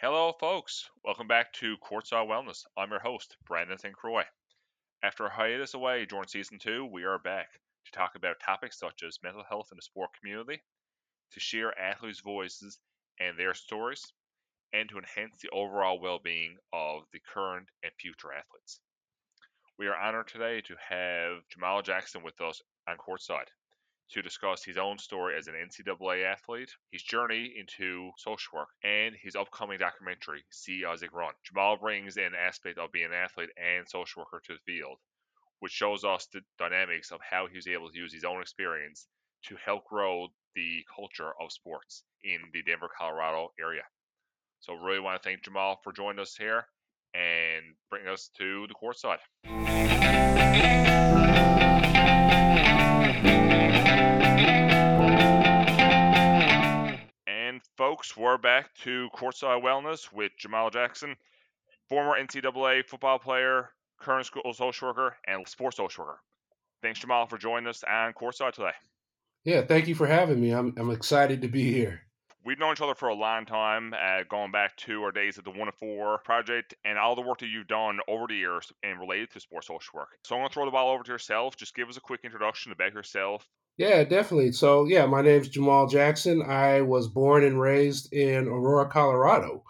Hello, folks. Welcome back to Courtside Wellness. I'm your host, Brandon St. Croix. After a hiatus away during season two, we are back to talk about topics such as mental health in the sport community, to share athletes' voices and their stories, and to enhance the overall well being of the current and future athletes. We are honored today to have Jamal Jackson with us on Courtside to discuss his own story as an NCAA athlete, his journey into social work, and his upcoming documentary, See Isaac Run. Jamal brings an aspect of being an athlete and social worker to the field, which shows us the dynamics of how he was able to use his own experience to help grow the culture of sports in the Denver, Colorado area. So, really want to thank Jamal for joining us here and bringing us to the courtside. We're back to Courtside Wellness with Jamal Jackson, former NCAA football player, current school social worker, and sports social worker. Thanks, Jamal, for joining us on Courtside today. Yeah, thank you for having me. I'm, I'm excited to be here. We've known each other for a long time, uh, going back to our days at the One of Four project and all the work that you've done over the years and related to sports social work. So I'm going to throw the ball over to yourself. Just give us a quick introduction about yourself, yeah, definitely. So, yeah, my name's Jamal Jackson. I was born and raised in Aurora, Colorado.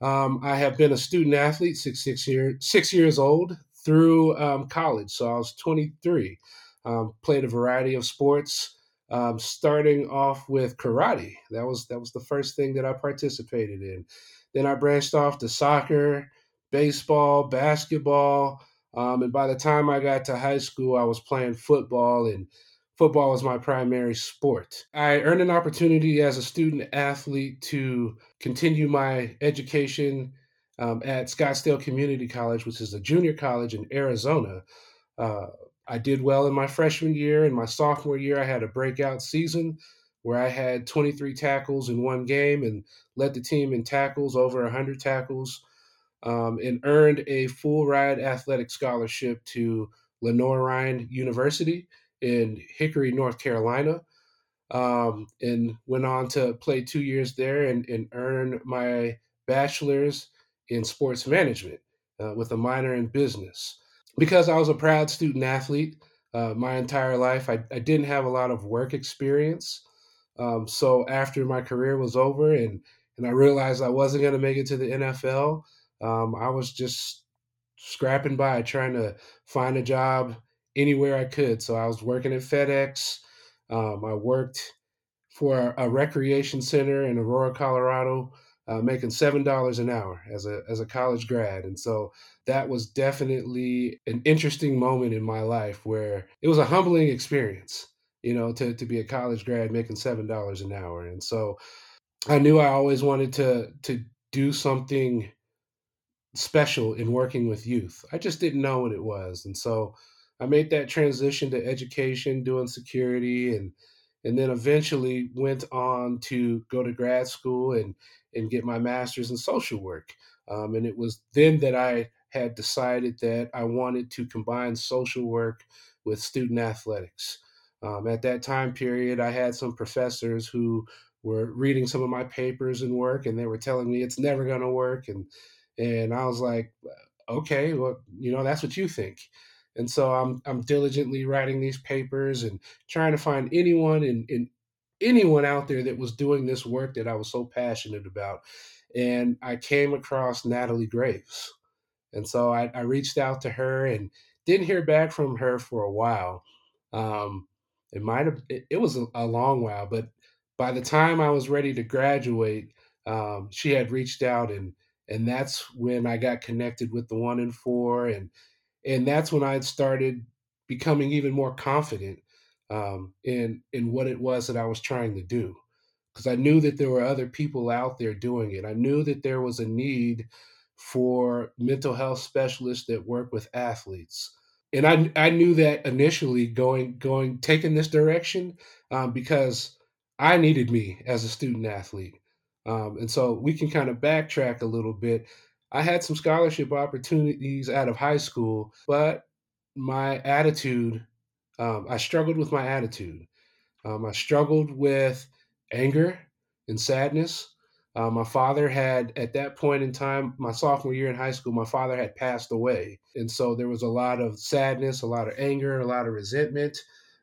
Um, I have been a student athlete six six year six years old through um, college. So I was 23. Um, played a variety of sports, um, starting off with karate. That was that was the first thing that I participated in. Then I branched off to soccer, baseball, basketball, um, and by the time I got to high school, I was playing football and football was my primary sport. I earned an opportunity as a student athlete to continue my education um, at Scottsdale Community College, which is a junior college in Arizona. Uh, I did well in my freshman year. In my sophomore year, I had a breakout season where I had 23 tackles in one game and led the team in tackles, over 100 tackles, um, and earned a full ride athletic scholarship to Lenoir-Rhyne University in Hickory, North Carolina, um, and went on to play two years there and, and earn my bachelor's in sports management uh, with a minor in business. Because I was a proud student athlete uh, my entire life, I, I, didn't have a lot of work experience. Um, so after my career was over and and I realized I wasn't going to make it to the NFL, um, I was just scrapping by trying to find a job anywhere I could. So I was working at FedEx. Um, I worked for a, recreation center in Aurora, Colorado, uh, making seven dollars an hour as a as a college grad, and so that was definitely an interesting moment in my life where it was a humbling experience, you know, to to be a college grad making seven dollars an hour, and so I knew I always wanted to to do something special in working with youth. I just didn't know what it was, and so I made that transition to education, doing security, and and then eventually went on to go to grad school and and get my master's in social work. Um, and it was then that I had decided that I wanted to combine social work with student athletics. Um, at that time period, I had some professors who were reading some of my papers and work, and they were telling me it's never going to work, and and I was like, okay, well, you know, that's what you think. And so I'm I'm diligently writing these papers and trying to find anyone and, and anyone out there that was doing this work that I was so passionate about. And I came across Natalie Graves. And so I, I reached out to her and didn't hear back from her for a while. Um, it might have it, it was a, a, long while, but by the time I was ready to graduate, um, she had reached out and and that's when I got connected with the one in four and and that's when I had started becoming even more confident um, in in what it was that I was trying to do, because I knew that there were other people out there doing it. I knew that there was a need for mental health specialists that work with athletes, and I I knew that initially going going taking this direction um, because I needed me as a student athlete. Um, and so we can kind of backtrack a little bit. I had some scholarship opportunities out of high school, but my attitude, um, I struggled with my attitude. Um, I struggled with anger and sadness. Uh, my father had, at that point in time, my sophomore year in high school, my father had passed away. And so there was a lot of sadness, a lot of anger, a lot of resentment.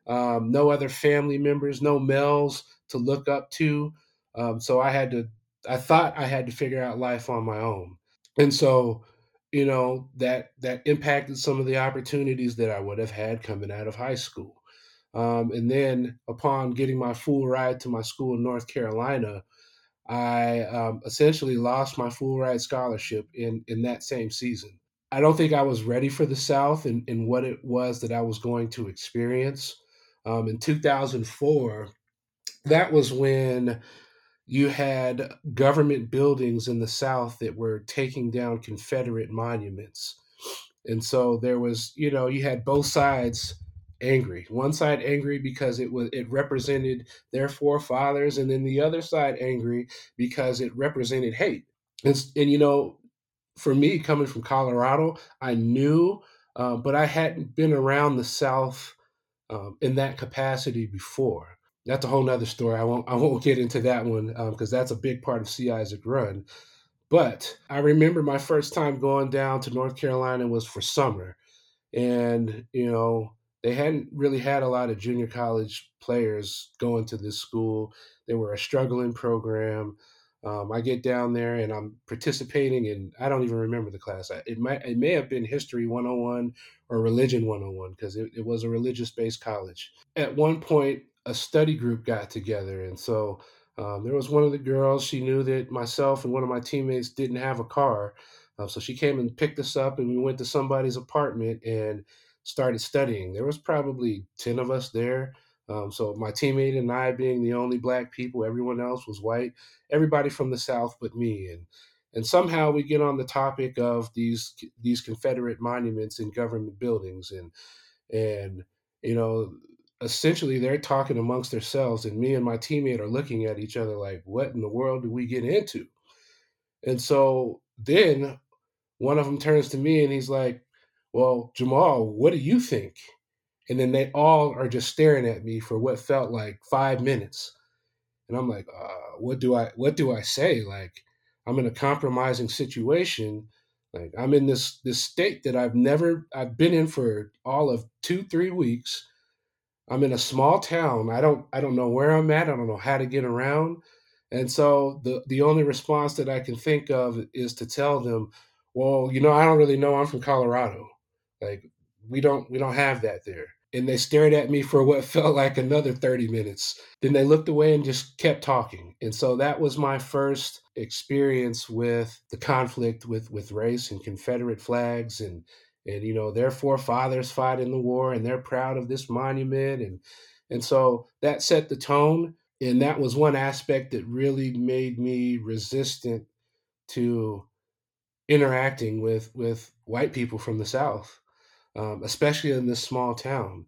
Um, no other family members, no males to look up to. Um, so I had to, I thought I had to figure out life on my own. And so, you know, that that impacted some of the opportunities that I would have had coming out of high school. Um, and then upon getting my full ride to my school in North Carolina, I um, essentially lost my full ride scholarship in in that same season. I don't think I was ready for the South and, and what it was that I was going to experience. Um, in 2004, that was when you had government buildings in the South that were taking down Confederate monuments. And so there was, you know, you had both sides angry. One side angry because it was it represented their forefathers, and then the other side angry because it represented hate. And, and you know, for me coming from Colorado, I knew, uh, but I hadn't been around the South um, in that capacity before. That's a whole nother story. I won't I won't get into that one because um, that's a big part of See Isaac Run. But I remember my first time going down to North Carolina was for summer, and you know they hadn't really had a lot of junior college players going to this school. They were a struggling program. Um, I get down there and I'm participating and I don't even remember the class. It, might, it may have been History 101 or Religion 101 because it, it was a religious based college. At one point, a study group got together. And so um, there was one of the girls, she knew that myself and one of my teammates didn't have a car. Uh, so she came and picked us up and we went to somebody's apartment and started studying. There was probably 10 of us there. Um, so my teammate and I being the only black people, everyone else was white, everybody from the South but me. And and somehow we get on the topic of these these Confederate monuments in government buildings and and you know essentially they're talking amongst themselves and me and my teammate are looking at each other like what in the world do we get into and so then one of them turns to me and he's like well, Jamal, what do you think? And then they all are just staring at me for what felt like five minutes. And I'm like, uh, what do I what do I say? Like, I'm in a compromising situation. Like I'm in this this state that I've never I've been in for all of two, three weeks. I'm in a small town. I don't I don't know where I'm at. I don't know how to get around. And so the the only response that I can think of is to tell them, well, you know, I don't really know. I'm from Colorado. Like we don't we don't have that there. And they stared at me for what felt like another 30 minutes. Then they looked away and just kept talking. And so that was my first experience with the conflict with with race and Confederate flags and and you know their forefathers fought in the war and they're proud of this monument and and so that set the tone and that was one aspect that really made me resistant to interacting with with white people from the south um, especially in this small town.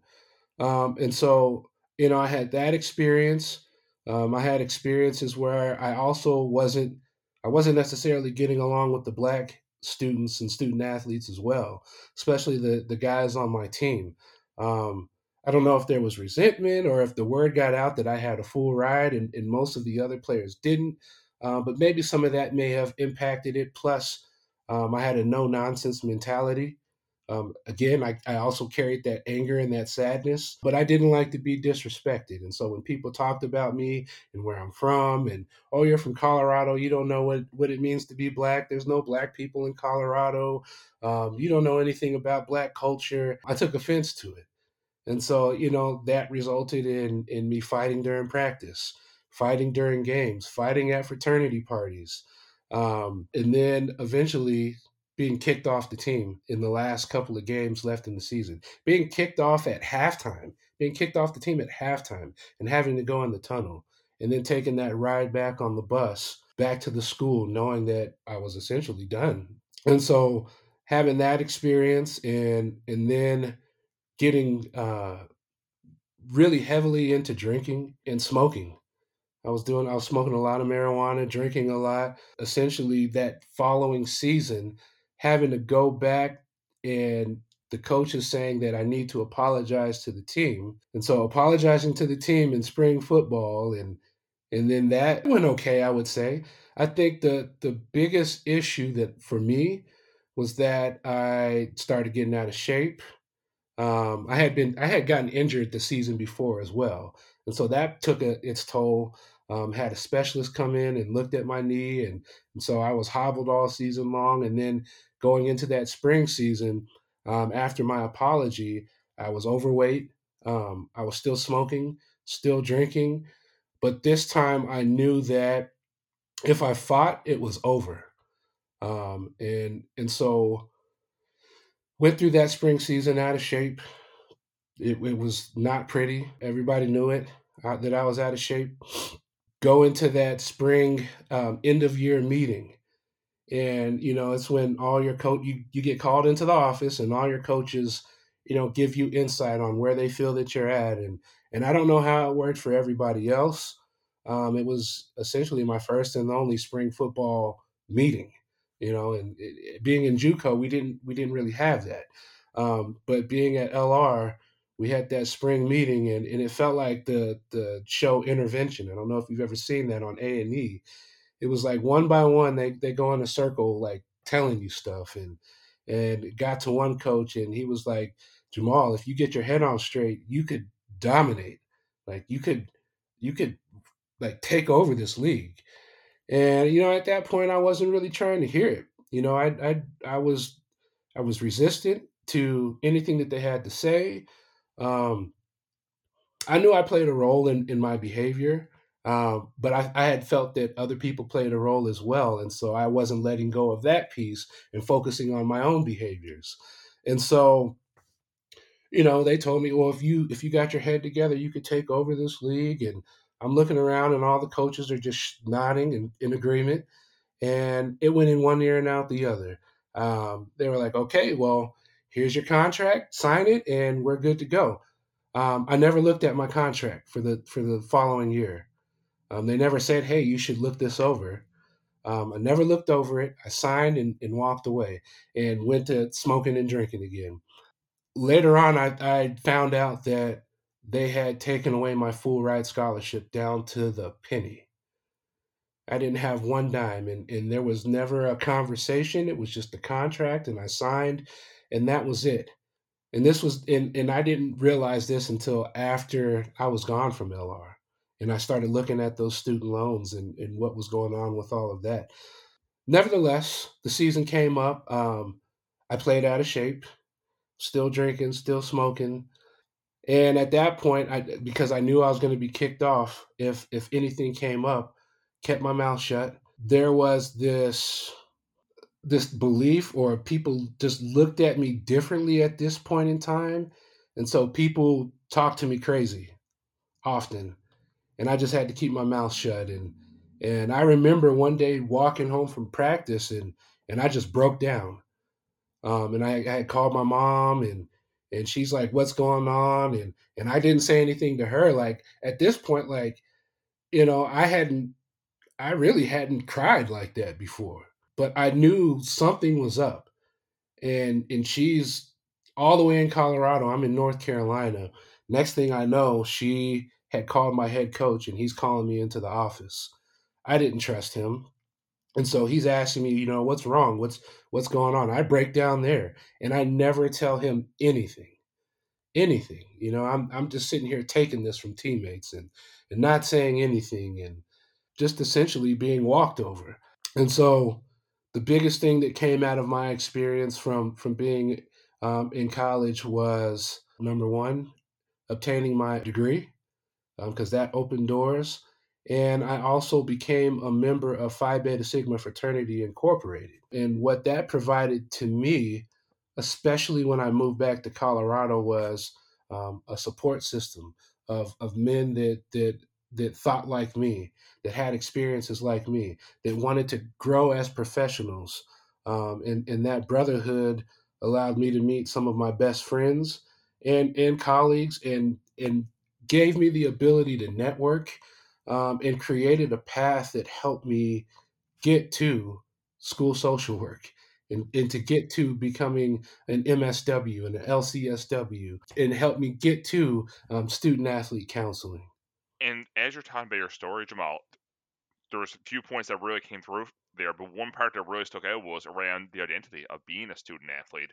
Um, and so, you know, I had that experience. Um, I had experiences where I also wasn't, I wasn't necessarily getting along with the black students and student athletes as well, especially the the guys on my team. Um, I don't know if there was resentment or if the word got out that I had a full ride and, and most of the other players didn't. Uh, but maybe some of that may have impacted it. Plus, um, I had a no nonsense mentality. Um, again, I, I also carried that anger and that sadness, but I didn't like to be disrespected. And so when people talked about me and where I'm from, and oh, you're from Colorado, you don't know what, what it means to be black. There's no black people in Colorado. Um, you don't know anything about black culture. I took offense to it. And so, you know, that resulted in in me fighting during practice, fighting during games, fighting at fraternity parties. Um, and then eventually being kicked off the team in the last couple of games left in the season, being kicked off at halftime, being kicked off the team at halftime, and having to go in the tunnel, and then taking that ride back on the bus back to the school, knowing that I was essentially done. And so having that experience and and then getting uh, really heavily into drinking and smoking I was doing, I was smoking a lot of marijuana, drinking a lot. Essentially, that following season, having to go back and the coach is saying that I need to apologize to the team. And so apologizing to the team in spring football and And then that went okay, I would say. I think the the biggest issue that for me was that I started getting out of shape. Um, I had been I had gotten injured the season before as well, and so that took a, its toll. Um, had a specialist come in and looked at my knee, and, and, so I was hobbled all season long. And then going into that spring season, um, after my apology, I was overweight. Um, I was still smoking, still drinking, but this time I knew that if I fought, it was over. Um, and and so went through that spring season out of shape. It, it was not pretty. Everybody knew it uh, that I was out of shape. Go into that spring um, end of year meeting, and you know it's when all your coach you, you get called into the office, and all your coaches you know give you insight on where they feel that you're at, and and I don't know how it worked for everybody else. Um, it was essentially my first and only spring football meeting, you know. And it, it, being in JUCO, we didn't we didn't really have that. Um, but being at LR, we had that spring meeting, and, and it felt like the the show Intervention. I don't know if you've ever seen that on A and E. It was like one by one, they they go in a circle, like telling you stuff, and and it got to one coach, and he was like, Jamal, if you get your head on straight, you could dominate. Like you could you could like take over this league. And you know, at that point, I wasn't really trying to hear it. You know, I I I was I was resistant to anything that they had to say. Um, I knew I played a role in in my behavior, um, but I, I had felt that other people played a role as well, and so I wasn't letting go of that piece and focusing on my own behaviors. And so you know, they told me, well, if you if you got your head together, you could take over this league. And I'm looking around, and all the coaches are just nodding and in agreement. And it went in one ear and out the other. Um, they were like, okay, well, here's your contract, sign it, and we're good to go. Um, I never looked at my contract for the for the following year. Um, they never said, hey, you should look this over. Um, I never looked over it. I signed and, and walked away and went to smoking and drinking again later on, I, I found out that they had taken away my full ride scholarship down to the penny. I didn't have one dime, and, and there was never a conversation. It was just a contract, and I signed, and that was it. And this was, and, and I didn't realize this until after I was gone from LR. And I started looking at those student loans and, and what was going on with all of that. Nevertheless, the season came up. Um, I played out of shape still drinking, still smoking. And at that point, I because I knew I was going to be kicked off if if anything came up, kept my mouth shut. There was this this belief or people just looked at me differently at this point in time. And so people talked to me crazy often. And I just had to keep my mouth shut and and I remember one day walking home from practice and and I just broke down um, and I, I had called my mom and and she's like, "What's going on?" and and I didn't say anything to her. Like at this point, like you know, I hadn't, I really hadn't cried like that before, but I knew something was up, and and she's all the way in Colorado. I'm in North Carolina. Next thing I know, she had called my head coach, and he's calling me into the office. I didn't trust him and so he's asking me, you know, what's wrong? What's what's going on? I break down there and I never tell him anything. Anything. You know, I'm I'm just sitting here taking this from teammates and and not saying anything and just essentially being walked over. And so the biggest thing that came out of my experience from from being um, in college was number one, obtaining my degree because um, that opened doors. And I also became a member of Phi Beta Sigma Fraternity Incorporated. And what that provided to me, especially when I moved back to Colorado, was um, a support system of, of men that, that, that thought like me, that had experiences like me, that wanted to grow as professionals. Um, and, and that brotherhood allowed me to meet some of my best friends and, and colleagues and, and gave me the ability to network um, and created a path that helped me get to school social work and, and to get to becoming an MSW and an LCSW and help me get to um, student athlete counseling. And as you're talking about your story, Jamal, there was a few points that really came through there, but one part that really stuck out was around the identity of being a student athlete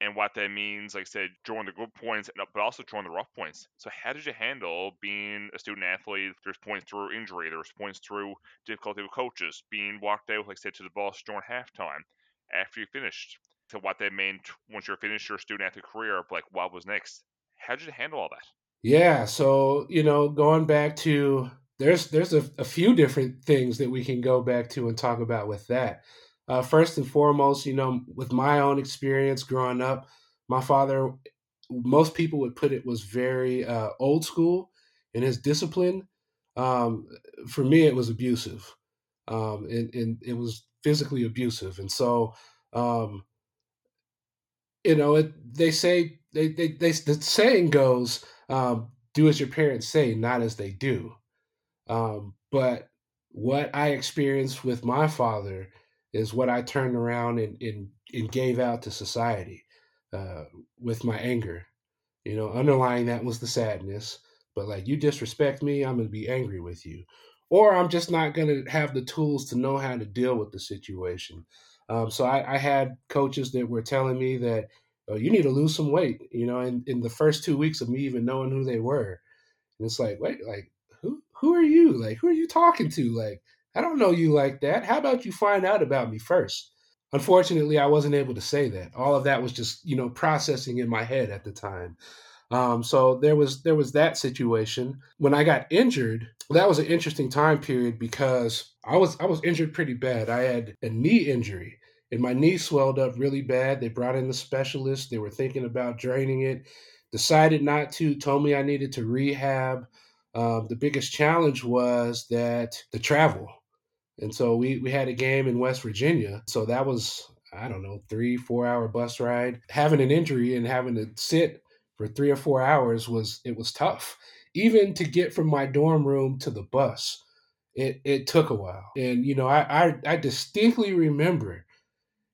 and what that means, like I said, during the good points, uh, but also during the rough points. So, how did you handle being a student athlete? There's points through injury, there's points through difficulty with coaches, being walked out, like I said, to the bus during halftime after you finished, to what that meant once you're finished your student athlete career, like what was next. How did you handle all that? Yeah, so you know, going back to there's there's a, a few different things that we can go back to and talk about with that. Uh, first and foremost, you know, with my own experience growing up, my father, most people would put it was very uh, old school in his discipline. Um, for me, it was abusive, um, and, and, it was physically abusive. And so, um, you know, it, they say they, they, they the saying goes, um, "Do as your parents say, not as they do." Um, but what I experienced with my father is what I turned around and, and, and gave out to society uh, with my anger. You know, underlying that was the sadness. But like, you disrespect me, I'm going to be angry with you. Or I'm just not going to have the tools to know how to deal with the situation. Um, so I, I, had coaches that were telling me that oh, you need to lose some weight, you know, in, in the first two weeks of me even knowing who they were. And it's like, wait, like, who, who are you? Like, who are you talking to? Like, I don't know you like that. How about you find out about me first? Unfortunately, I wasn't able to say that. All of that was just, you know, processing in my head at the time. Um, so there was there was that situation. When I got injured, that was an interesting time period because I was I was injured pretty bad. I had a knee injury and my knee swelled up really bad. They brought in the specialist. They were thinking about draining it. Decided not to. Told me I needed to rehab. Um, the biggest challenge was that the travel. And so we, we had a game in West Virginia. So that was, I don't know, three, four hour bus ride. Having an injury and having to sit for three or four hours was, it was tough. Even to get from my dorm room to the bus, it, it took a while. And, you know, I, I, I distinctly remember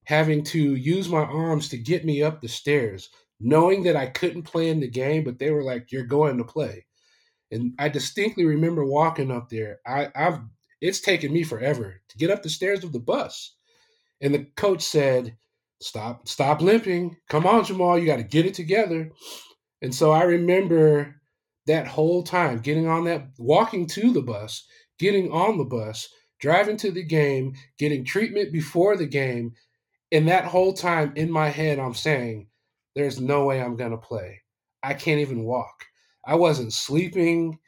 having to use my arms to get me up the stairs, knowing that I couldn't play in the game, but they were like, you're going to play. And I distinctly remember walking up there. I, I've it's taken me forever to get up the stairs of the bus. And the coach said, Stop, stop limping. Come on, Jamal, you got to get it together. And so I remember that whole time getting on that, walking to the bus, getting on the bus, driving to the game, getting treatment before the game. And that whole time in my head, I'm saying, there's no way I'm going to play. I can't even walk. I wasn't sleeping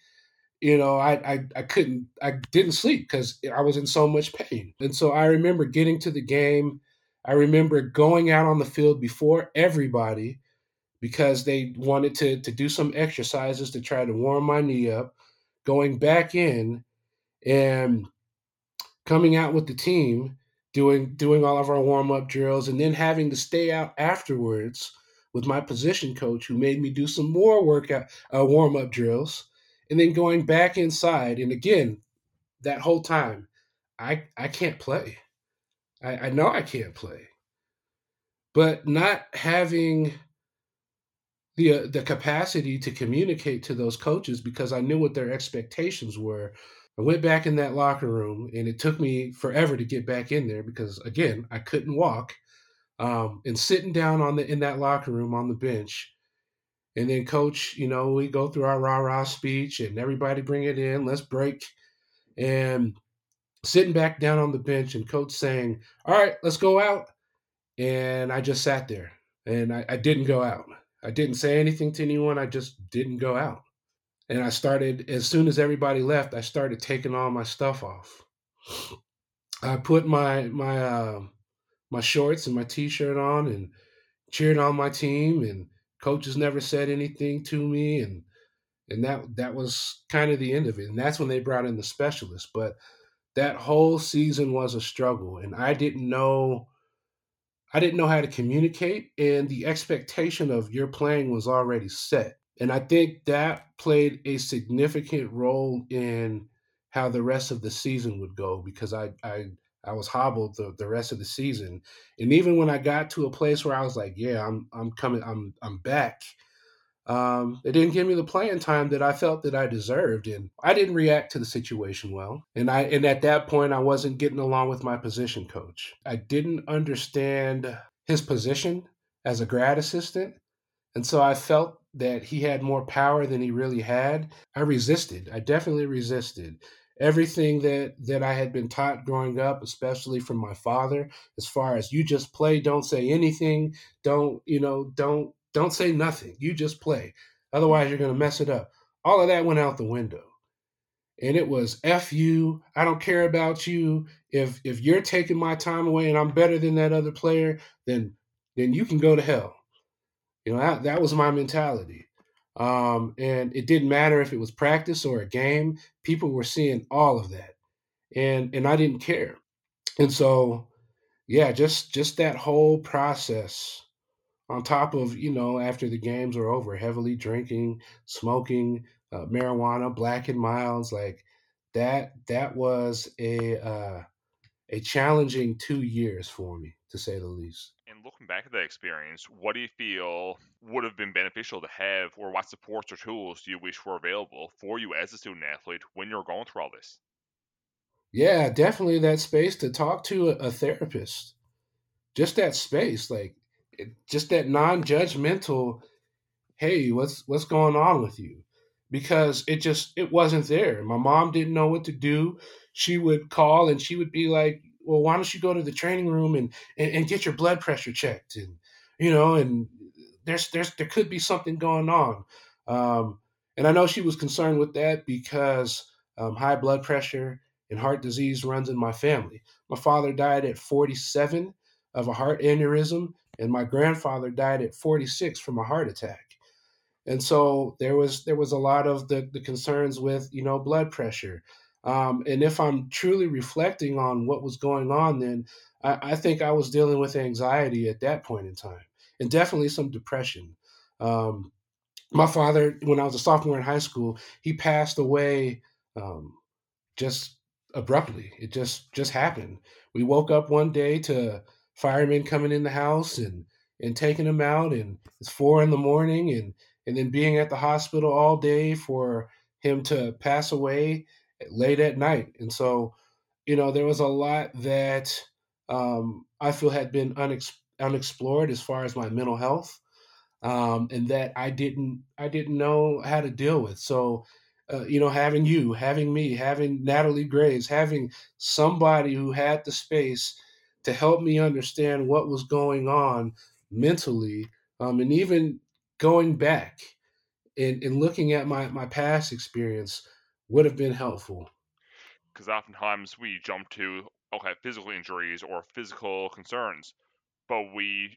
you know I, I i couldn't i didn't sleep because i was in so much pain. And so i remember getting to the game. I remember going out on the field before everybody because they wanted to to do some exercises to try to warm my knee up going back in and coming out with the team doing doing all of our warm up drills and then having to stay out afterwards with my position coach who made me do some more workout uh, warm up drills and then going back inside and again that whole time i i can't play. I, I know i can't play. But not having the uh, the capacity to communicate to those coaches because i knew what their expectations were i went back in that locker room and it took me forever to get back in there because again i couldn't walk. Um, and sitting down on the in that locker room on the bench and then coach, you know, we go through our rah rah speech and everybody bring it in, let's break. And sitting back down on the bench and coach saying, All right, let's go out. And I just sat there and I, I didn't go out. I didn't say anything to anyone. I just didn't go out. And I started, as soon as everybody left, I started taking all my stuff off. I put my my uh, my shorts and my t-shirt on and cheered on my team and coaches never said anything to me and and that that was kind of the end of it and that's when they brought in the specialist but that whole season was a struggle and i didn't know i didn't know how to communicate and the expectation of your playing was already set and i think that played a significant role in how the rest of the season would go because i i I was hobbled the, the rest of the season. And even when I got to a place where I was like, yeah, I'm I'm coming, I'm I'm back. Um, didn't give me the playing time that I felt that I deserved, and I didn't react to the situation well. And I and at that point, I wasn't getting along with my position coach. I didn't understand his position as a grad assistant, and so I felt that he had more power than he really had. I resisted. I definitely resisted everything that that I had been taught growing up, especially from my father, as far as you just play, don't say anything, don't you know, don't don't say nothing. You just play. Otherwise, you're going to mess it up. All of that went out the window. And it was F you. I don't care about you. If if you're taking my time away and I'm better than that other player, then then you can go to hell. You know, that, that was my mentality. Um, and it didn't matter if it was practice or a game. People were seeing all of that. And and I didn't care. And so yeah, just just that whole process on top of you know after the games are over heavily drinking smoking uh, marijuana black and milds like that that was a uh, a challenging two years for me to say the least looking back at that experience what do you feel would have been beneficial to have or what supports or tools do you wish were available for you as a student athlete when you're going through all this? Yeah definitely that space to talk to a, therapist. Just that space like just that non-judgmental hey what's what's going on with you? Because it just it wasn't there. My mom didn't know what to do. She would call and she would be like well why don't you go to the training room and and, and get your blood pressure checked? And you know and there's there's there could be something going on. Um, and i know she was concerned with that because um, high blood pressure and heart disease runs in my family. My father died at 47 of a heart aneurysm and my grandfather died at 46 from a heart attack. And so there was there was a lot of the, the concerns with you know blood pressure um, and if i'm truly reflecting on what was going on then I, I, think i was dealing with anxiety at that point in time and definitely some depression. Um, my father when i was a sophomore in high school he passed away um, just abruptly. It just just happened. We woke up one day to firemen coming in the house and and taking him out and it's four in the morning and and then being at the hospital all day for him to pass away late at night and so you know there was a lot that um, i feel had been unex- unexplored as far as my mental health um, and that i didn't i didn't know how to deal with. So uh, you know having you having me having natalie graves having somebody who had the space to help me understand what was going on mentally um, and even going back and, and looking at my, my past experience would have been helpful because oftentimes we jump to okay physical injuries or physical concerns but we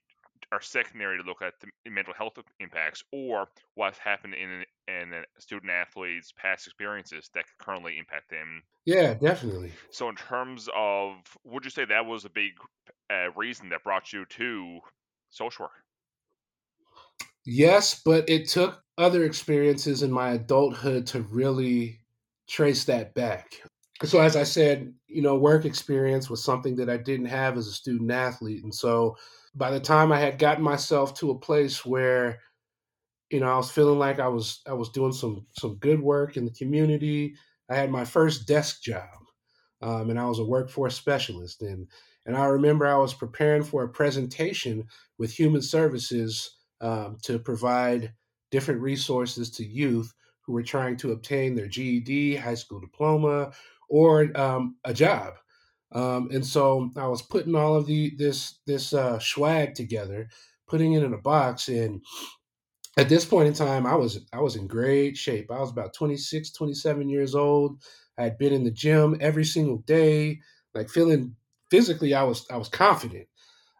are secondary to look at the mental health impacts or what's happened in in a student athlete's past experiences that could currently impact them. Yeah, definitely. So, in terms of, would you say that was a big uh, reason that brought you to social work? Yes, but it took other experiences in my adulthood to really trace that back. So, as I said, you know, work experience was something that I didn't have as a student athlete. And so, by the time I had gotten myself to a place where you know I was feeling like I was I was doing some some good work in the community. I had my first desk job, um, and I was a workforce specialist. and And I remember I was preparing for a presentation with Human Services um, to provide different resources to youth who were trying to obtain their GED, high school diploma, or um, a job. Um, and so I was putting all of the this this uh, swag together, putting it in a box, and at this point in time, I was I was in great shape. I was about 26, 27 years old. I had been in the gym every single day, like feeling physically. I was I was confident,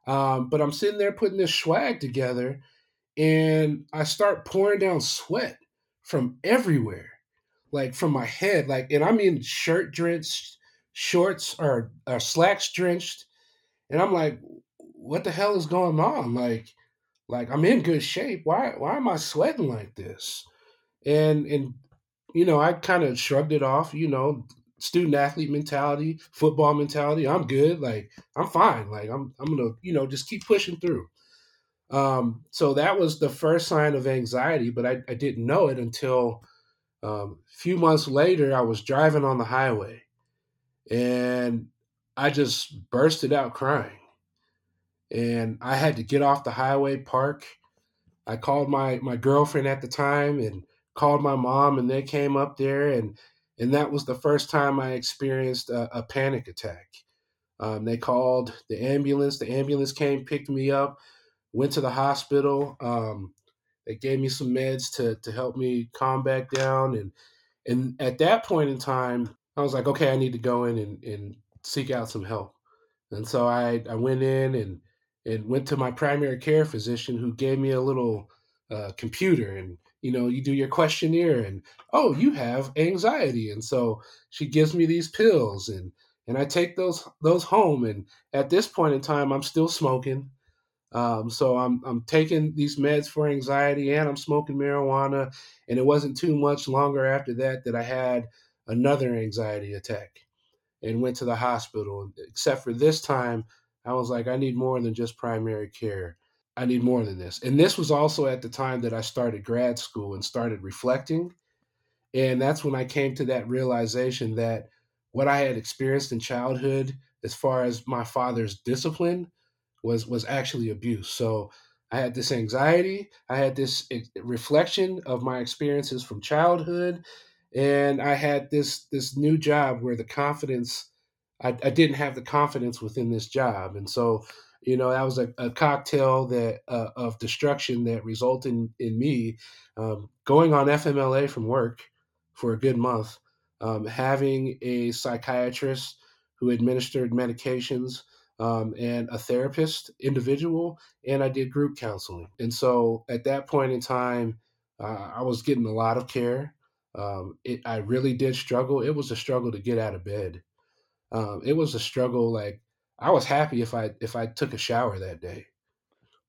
um, but I'm sitting there putting this swag together, and I start pouring down sweat from everywhere, like from my head, like, and I mean shirt drenched shorts or, or slacks drenched, and I'm like, what the hell is going on? Like, like I'm in good shape. Why why am I sweating like this? And and you know, I kind of shrugged it off, you know, student athlete mentality, football mentality. I'm good. Like I'm fine. Like I'm I'm gonna, you know, just keep pushing through. Um, so that was the first sign of anxiety, but I, I didn't know it until um, a few months later. I was driving on the highway and I just bursted out crying. And I had to get off the highway, park. I called my, my girlfriend at the time and called my mom, and they came up there. And, and that was the first time I experienced a, a panic attack. Um, they called the ambulance. The ambulance came, picked me up went to the hospital. Um, they gave me some meds to to help me calm back down, and and at that point in time, I was like, okay, I need to go in and, and seek out some help. And so I I went in and and went to my primary care physician, who gave me a little uh, computer and you know you do your questionnaire and oh you have anxiety and so she gives me these pills and and I take those those home and at this point in time I'm still smoking um, so I'm I'm taking these meds for anxiety and I'm smoking marijuana. And it wasn't too much longer after that that I had another anxiety attack and went to the hospital. Except for this time, I was like, I need more than just primary care. I need more than this. And this was also at the time that I started grad school and started reflecting. And that's when I came to that realization that what I had experienced in childhood, as far as my father's discipline, was was actually abuse. So I had this anxiety, I had this reflection of my experiences from childhood, and I had this this new job where the confidence I, I didn't have the confidence within this job, and so you know that was a, a cocktail that uh, of destruction that resulted in, in me um, going on FMLA from work for a good month, um, having a psychiatrist who administered medications um, and a therapist individual, and I did group counseling. And so at that point in time, uh, I was getting a lot of care. Um, it, I really did struggle. It was a struggle to get out of bed. Um, it was a struggle. Like I was happy if I if I took a shower that day.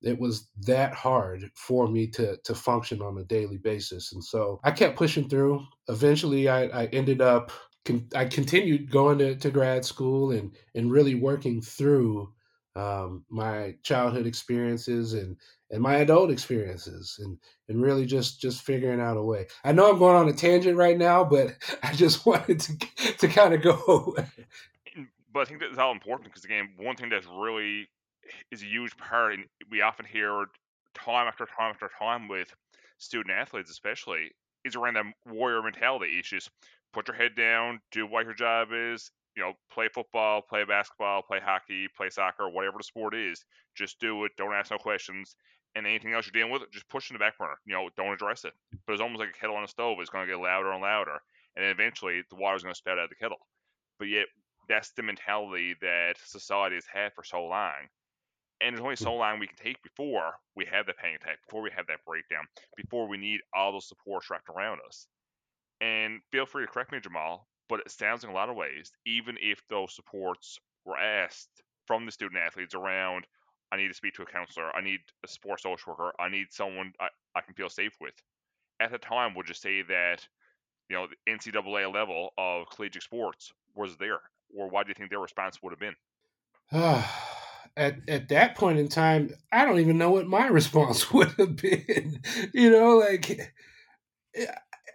It was that hard for me to to function on a daily basis, and so I kept pushing through. Eventually, I, I ended up con- I continued going to, to grad school and and really working through um, my childhood experiences and and my adult experiences and and really just just figuring out a way. I know I'm going on a tangent right now, but I just wanted to to kind of go. but I think that's all important because again, one thing that's really is a huge part, and we often hear time after time after time with student athletes, especially, is around that warrior mentality. Just put your head down, do what your job is. You know, play football, play basketball, play hockey, play soccer, whatever the sport is. Just do it. Don't ask no questions. And anything else you're dealing with, just push in the back burner. You know, don't address it. But it's almost like a kettle on a stove. It's going to get louder and louder, and then eventually the water's going to spout out of the kettle. But yet, that's the mentality that society has had for so long. And there's only so long we can take before we have that panic attack, before we have that breakdown, before we need all those supports wrapped around us. And feel free to correct me, Jamal, but it sounds in a lot of ways, even if those supports were asked from the student athletes around, I need to speak to a counselor, I need a sports social worker, I need someone I, I can feel safe with. At the time, would you say that, you know, the NCAA level of collegiate sports was there? Or why do you think their response would have been? at at that point in time, I don't even know what my response would have been. you know, like eh,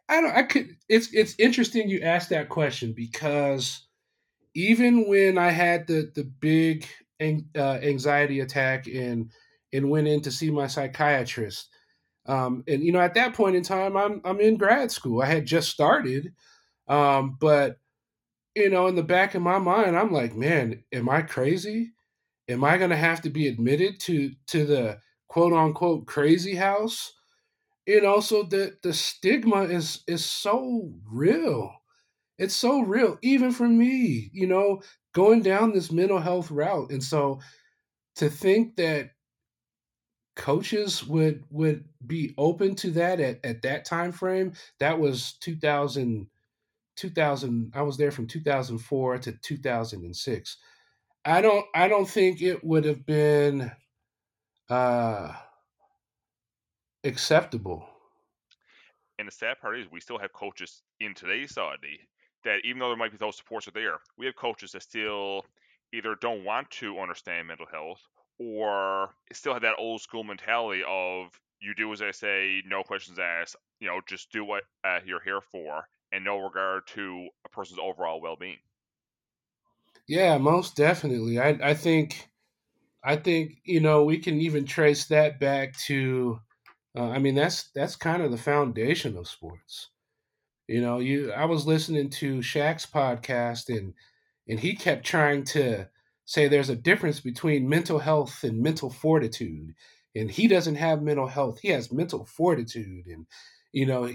I don't. I could. It's it's interesting you asked that question because even when I had the the big uh, anxiety attack and and went in to see my psychiatrist, um, and you know at that point in time I'm I'm in grad school. I had just started, um, but you know in the back of my mind I'm like, man, am I crazy? Am I going to have to be admitted to to the quote unquote crazy house? You also so the the stigma is is so real. It's so real even for me you know going down this mental health route. And so to think that coaches would would be open to that at, at that time frame that was 2000 2000 i was there from 2004 to 2006 i don't i don't think it would have been uh acceptable and the sad part is, we still have coaches in today's society that, even though there might be those supports are there, we have coaches that still either don't want to understand mental health or still have that old school mentality of you do as I say, no questions asked. You know, just do what uh, you're here for, and no regard to a person's overall well-being. Yeah, most definitely. I I think I think you know we can even trace that back to. Uh, I mean, that's that's kind of the foundation of sports. You know, you I was listening to Shaq's podcast and and he kept trying to say there's a difference between mental health and mental fortitude. And he doesn't have mental health; he has mental fortitude. And you know,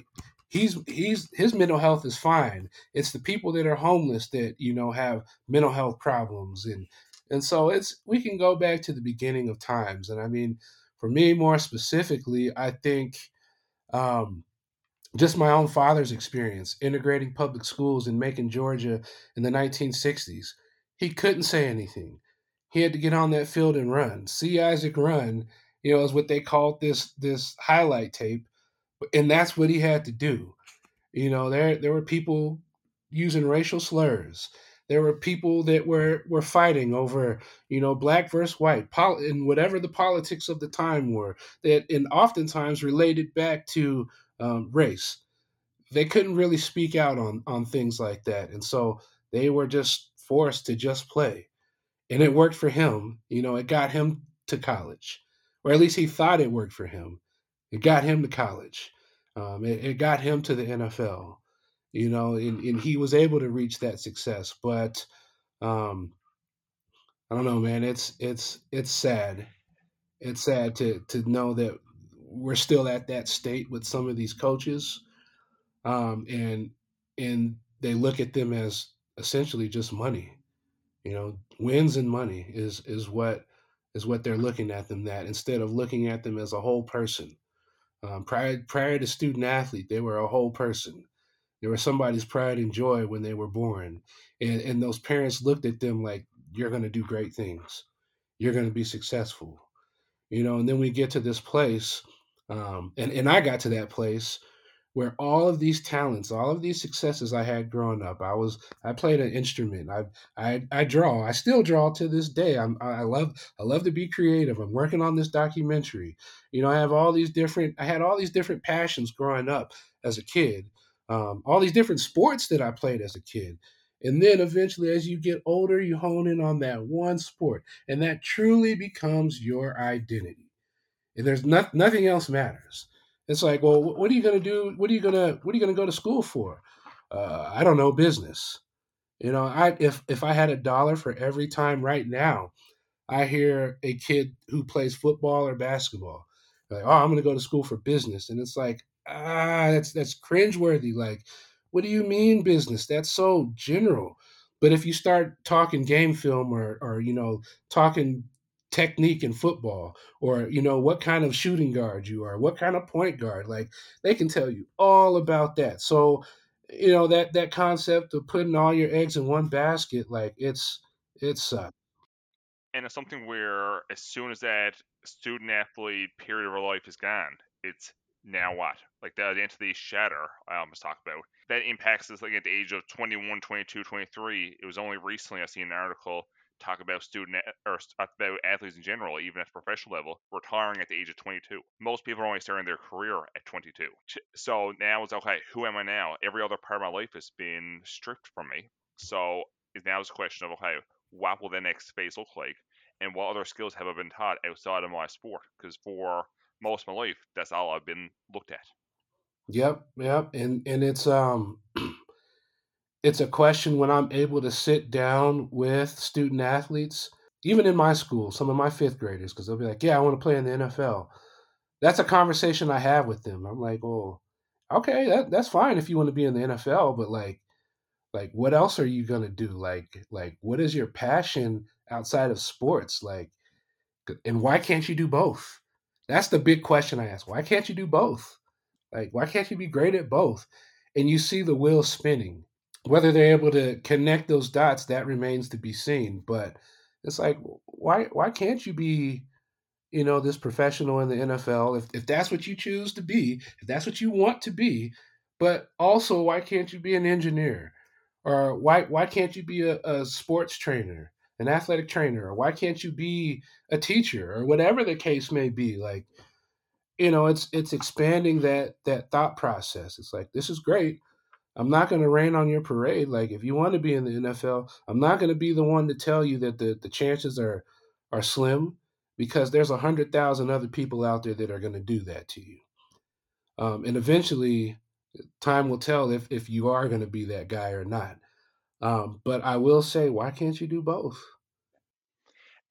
he's he's his mental health is fine. It's the people that are homeless that you know have mental health problems, and and so it's we can go back to the beginning of times. And I mean, for me more specifically, I think. Um, just my own father's experience integrating public schools in Macon, Georgia in the 1960s. He couldn't say anything. He had to get on that field and run. See Isaac run, you know, is what they called this this highlight tape, and that's what he had to do. You know, there there were people using racial slurs. There were people that were were fighting over, you know, black versus white, pol- and whatever the politics of the time were. That and oftentimes related back to um, race. They couldn't really speak out on on things like that, and so they were just forced to just play, and it worked for him. You know, it got him to college, or at least he thought it worked for him. It got him to college. Um, it, it got him to the NFL. You know, and, and he was able to reach that success. But um, I don't know, man. It's it's it's sad. It's sad to to know that we're still at that state with some of these coaches, um, and and they look at them as essentially just money. You know, wins and money is is what is what they're looking at them that instead of looking at them as a whole person. Um, prior prior to student athlete, they were a whole person. They were somebody's pride and joy when they were born, and and those parents looked at them like you're going to do great things, you're going to be successful, you know. And then we get to this place um, and and I got to that place where all of these talents, all of these successes I had growing up, I was I played an instrument. I I, I draw. I still draw to this day. I'm I love I love to be creative. I'm working on this documentary. You know, I have all these different. I had all these different passions growing up as a kid. Um, all these different sports that I played as a kid. And then eventually, as you get older, you hone in on that one sport, and that truly becomes your identity And there's not, nothing else matters. It's like, well, what are you going to do? What are you going to What are you going to go to school for? Uh, I don't know business. You know, I if if I had a dollar for every time right now, I hear a kid who plays football or basketball, like, oh, I'm going to go to school for business, and it's like, ah, that's that's cringeworthy. Like, what do you mean business? That's so general. But if you start talking game film or or you know talking technique in football or you know what kind of shooting guard you are what kind of point guard like they can tell you all about that so you know that that concept of putting all your eggs in one basket like it's it's uh and it's something where as soon as that student athlete period of life is gone it's now what like that identity shatter um, i almost talked about that impacts us like at the age of 21 22 23 it was only recently i seen an article talk about student or about athletes in general, even at the professional level, retiring at the age of 22. Most people are only starting their career at 22. So now it's okay, who am I now? Every other part of my life has been stripped from me. So now it's a question of okay, what will the next phase look like? And what other skills have I been taught outside of my sport? Because for most of my life, that's all I've been looked at. Yep, yep. And and it's um it's a question when I'm able to sit down with student athletes, even in my school, some of my fifth graders, because they'll be like, Yeah, I want to play in the NFL. That's a conversation I have with them. I'm like, Oh, okay, that, that's fine if you want to be in the NFL, but like, like what else are you gonna do? Like, like what is your passion outside of sports? Like, and why can't you do both? That's the big question I ask. Why can't you do both? Like, why can't you be great at both? And you see the wheel spinning whether they're able to connect those dots, that remains to be seen. But it's like, why why can't you be, you know, this professional in the NFL if if that's what you choose to be, if that's what you want to be, but also why can't you be an engineer, or why why can't you be a, a sports trainer? an athletic trainer or why can't you be a teacher or whatever the case may be like you know it's it's expanding that that thought process. It's like this is great. I'm not going to rain on your parade. Like if you want to be in the nfl i'm not going to be the one to tell you that the the chances are are slim because there's a hundred thousand other people out there that are going to do that to you. Um, and eventually time will tell if if you are going to be that guy or not. Um, but I will say, why can't you do both?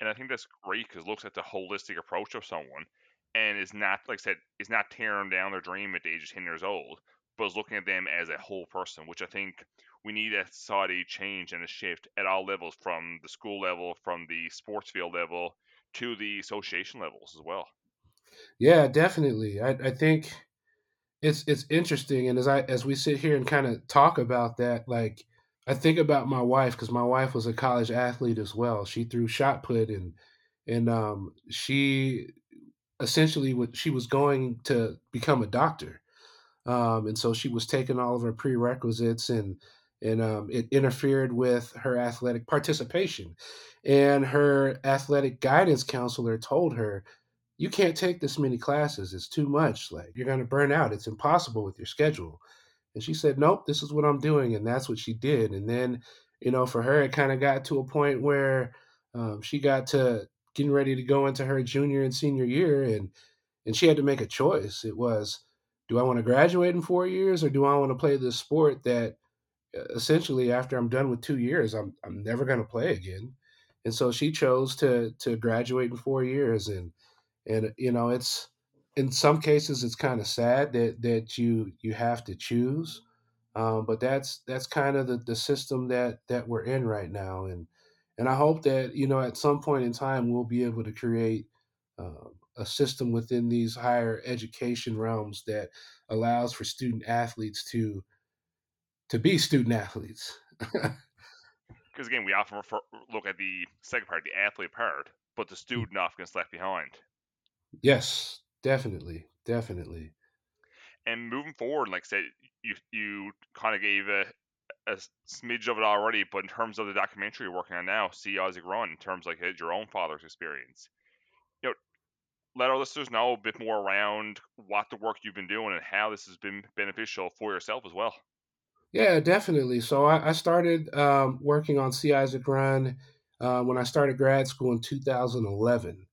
And I think that's great because looks at the holistic approach of someone and is not, like I said, is not tearing down their dream at the age of 10 years old, but is looking at them as a whole person, which I think we need a society change and a shift at all levels from the school level, from the sports field level to the association levels as well. Yeah, definitely. I, I think it's it's interesting, and as I as we sit here and kind of talk about that, like I think about my wife because my wife was a college athlete as well. She threw shot put and and um, she essentially what she was going to become a doctor, um, and so she was taking all of her prerequisites and and um, it interfered with her athletic participation. And her athletic guidance counselor told her, "You can't take this many classes. It's too much. Like you're going to burn out. It's impossible with your schedule." And she said, Nope, this is what I'm doing. And that's what she did. And then, you know, for her, it kind of got to a point where um, she got to getting ready to go into her junior and senior year. And, and she had to make a choice. It was, do I want to graduate in four years or do I want to play this sport that uh, essentially after I'm done with two years, I'm, I'm never going to play again. And so she chose to, to graduate in four years. And, and, you know, it's, in some cases it's kind of sad that that you you have to choose um, but that's that's kind of the, the system that that we're in right now and and i hope that you know at some point in time we'll be able to create uh, a system within these higher education realms that allows for student athletes to to be student athletes because again we often refer, look at the second part the athlete part but the mm. student often gets left behind yes Definitely, definitely. And moving forward, like I said, you you kind of gave a, a smidge of it already, but in terms of the documentary you're working on now, see Isaac Run, in terms of like your own father's experience, you know, let our listeners know a bit more around what the work you've been doing and how this has been beneficial for yourself as well. Yeah, definitely. So I, I started um, working on See Isaac Run uh, when I started grad school in 2011.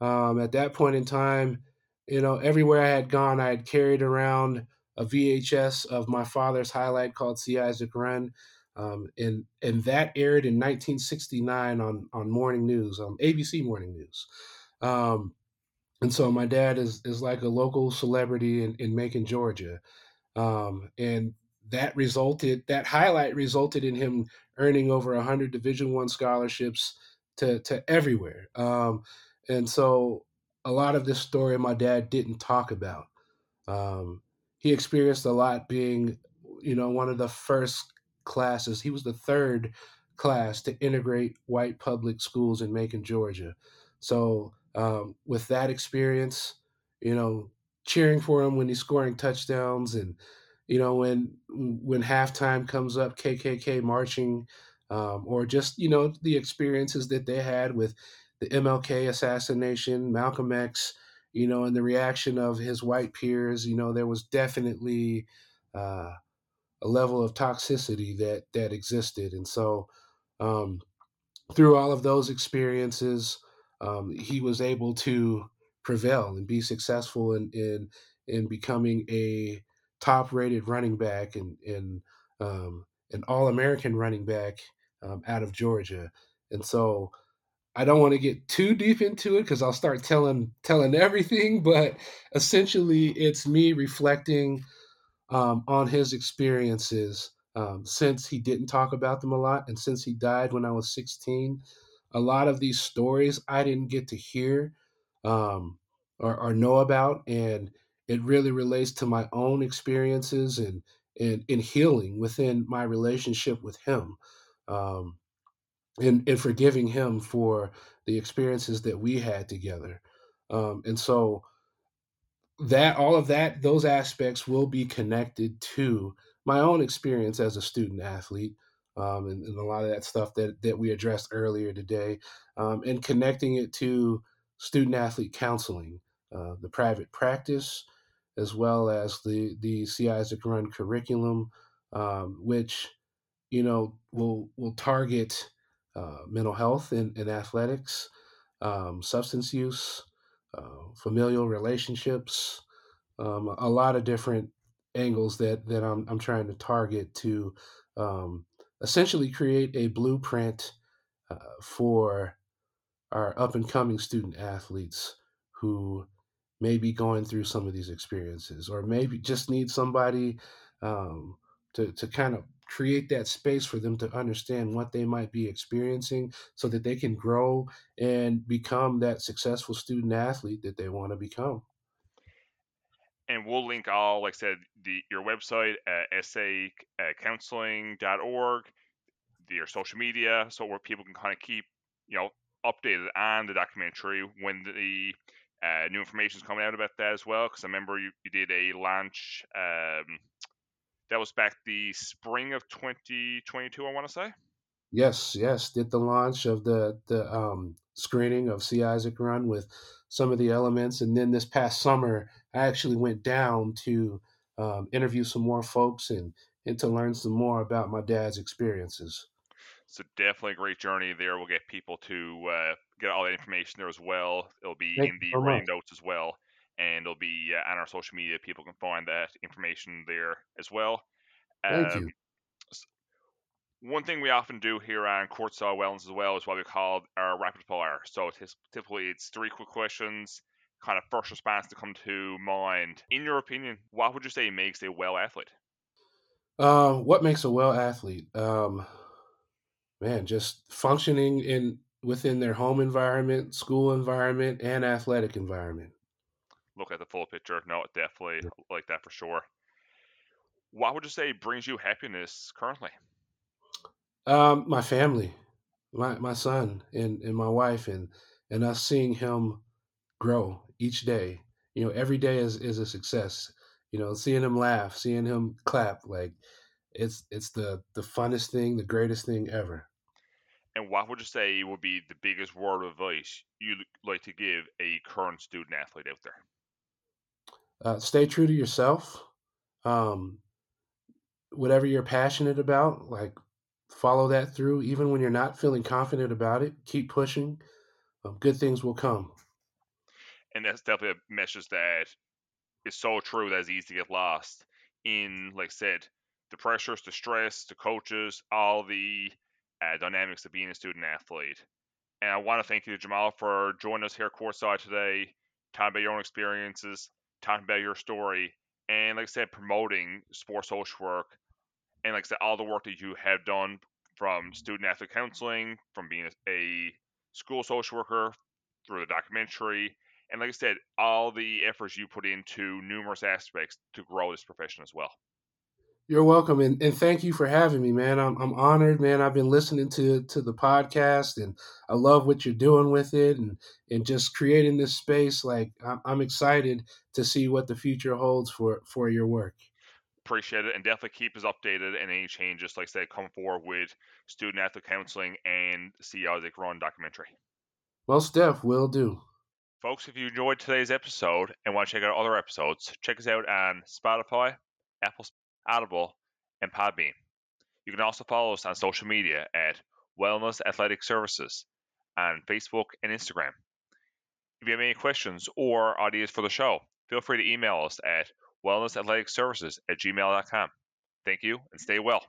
Um, at that point in time, you know, everywhere I had gone, I had carried around a VHS of my father's highlight called See Isaac Run. Um, and and that aired in 1969 on on morning news, um, ABC Morning News. Um, and so my dad is is like a local celebrity in, in Macon, Georgia. Um, and that resulted that highlight resulted in him earning over 100 Division One scholarships to to everywhere. Um, and so a lot of this story my dad didn't talk about. Um, he experienced a lot being, you know, one of the first classes. He was the third class to integrate white public schools in Macon, Georgia. So um, with that experience, you know, cheering for him when he's scoring touchdowns and you know when when halftime comes up kkk marching um, or just you know the experiences that they had with the MLK assassination, Malcolm X, you know, and the reaction of his white peers, you know, there was definitely uh, a level of toxicity that that existed, and so um, through all of those experiences, um, he was able to prevail and be successful in in, in becoming a top-rated running back and and um, an All-American running back um, out of Georgia, and so I don't want to get too deep into it because I'll start telling telling everything. But essentially, it's me reflecting um, on his experiences um, since he didn't talk about them a lot, and since he died when I was 16. A lot of these stories I didn't get to hear um, or, or know about, and it really relates to my own experiences and and in healing within my relationship with him. Um, and, and forgiving him for the experiences that we had together. Um, and so that all of that, those aspects will be connected to my own experience as a student athlete. um, and, and, a lot of that stuff that, that we addressed earlier today, um, and connecting it to student athlete counseling, uh, the private practice, as well as the the See Isaac Run curriculum, um, which you know will will target uh, mental health in, in athletics, um, substance use, uh, familial relationships, um, a lot of different angles that that I'm I'm trying to target to um, essentially create a blueprint uh, for our up and coming student athletes who may be going through some of these experiences or maybe just need somebody um, to, to kind of create that space for them to understand what they might be experiencing so that they can grow and become that successful student athlete that they want to become and we'll link all, like I said, the your website, uh, sacounseling.org, your social media, so where people can kind of keep, you know, updated on the documentary when the uh, new information is coming out about that as well. Because I remember you, you did a launch. Um, that was back the spring of 2022, I want to say. Yes, yes, did the launch of the the um, screening of See Isaac Run with some of the elements, and then this past summer, I actually went down to um, interview some more folks and and to learn some more about my dad's experiences. So definitely a great journey there. We'll get people to uh, get all that information there as well. It'll be Thank in the so notes as well, and it'll be uh, on our social media. People can find that information there as well. Thank um, you one thing we often do here on Courtside Wellness as well is what we call our rapid fire. So it's typically it's three quick questions, kind of first response to come to mind. In your opinion, what would you say makes a well athlete? Uh, what makes a well athlete? Um, man, just functioning in within their home environment, school environment, and athletic environment. Look at the full picture. No, definitely like that for sure. What would you say brings you happiness currently? Um, my family, my my son and and my wife, and and us seeing him grow each day. You know, every day is is a success. You know, seeing him laugh, seeing him clap, like it's it's the the funnest thing, the greatest thing ever. And what would you say would be the biggest word of advice you'd like to give a current student athlete out there? Uh, stay true to yourself. Um, whatever you're passionate about, like follow that through even when you're not feeling confident about it keep pushing um, good things will come and that's definitely a message that is so true that it's easy to get lost in like i said the pressures the stress the coaches all the uh, dynamics of being a student athlete and i want to thank you jamal for joining us here at courtside today talking about your own experiences talking about your story and like i said promoting sports social work and like I said, all the work that you have done from student athlete counseling, from being a school social worker through the documentary, and like I said, all the efforts you put into numerous aspects to grow this profession as well. You're welcome, and, and thank you for having me, man. I'm I'm honored, man. I've been listening to to the podcast, and I love what you're doing with it, and and just creating this space. Like I'm, I'm excited to see what the future holds for for your work appreciate it and definitely keep us updated and any changes, like I said, come forward with student athlete counseling and See Isaac Run documentary. Well, Steph, will do. Folks, if you enjoyed today's episode and want to check out other episodes, check us out on Spotify, Apple, Audible, and Podbean. You can also follow us on social media at Wellness Athletic Services on Facebook and Instagram. If you have any questions or ideas for the show, feel free to email us at wellnessathleticservices at gmail.com. Thank you and stay well.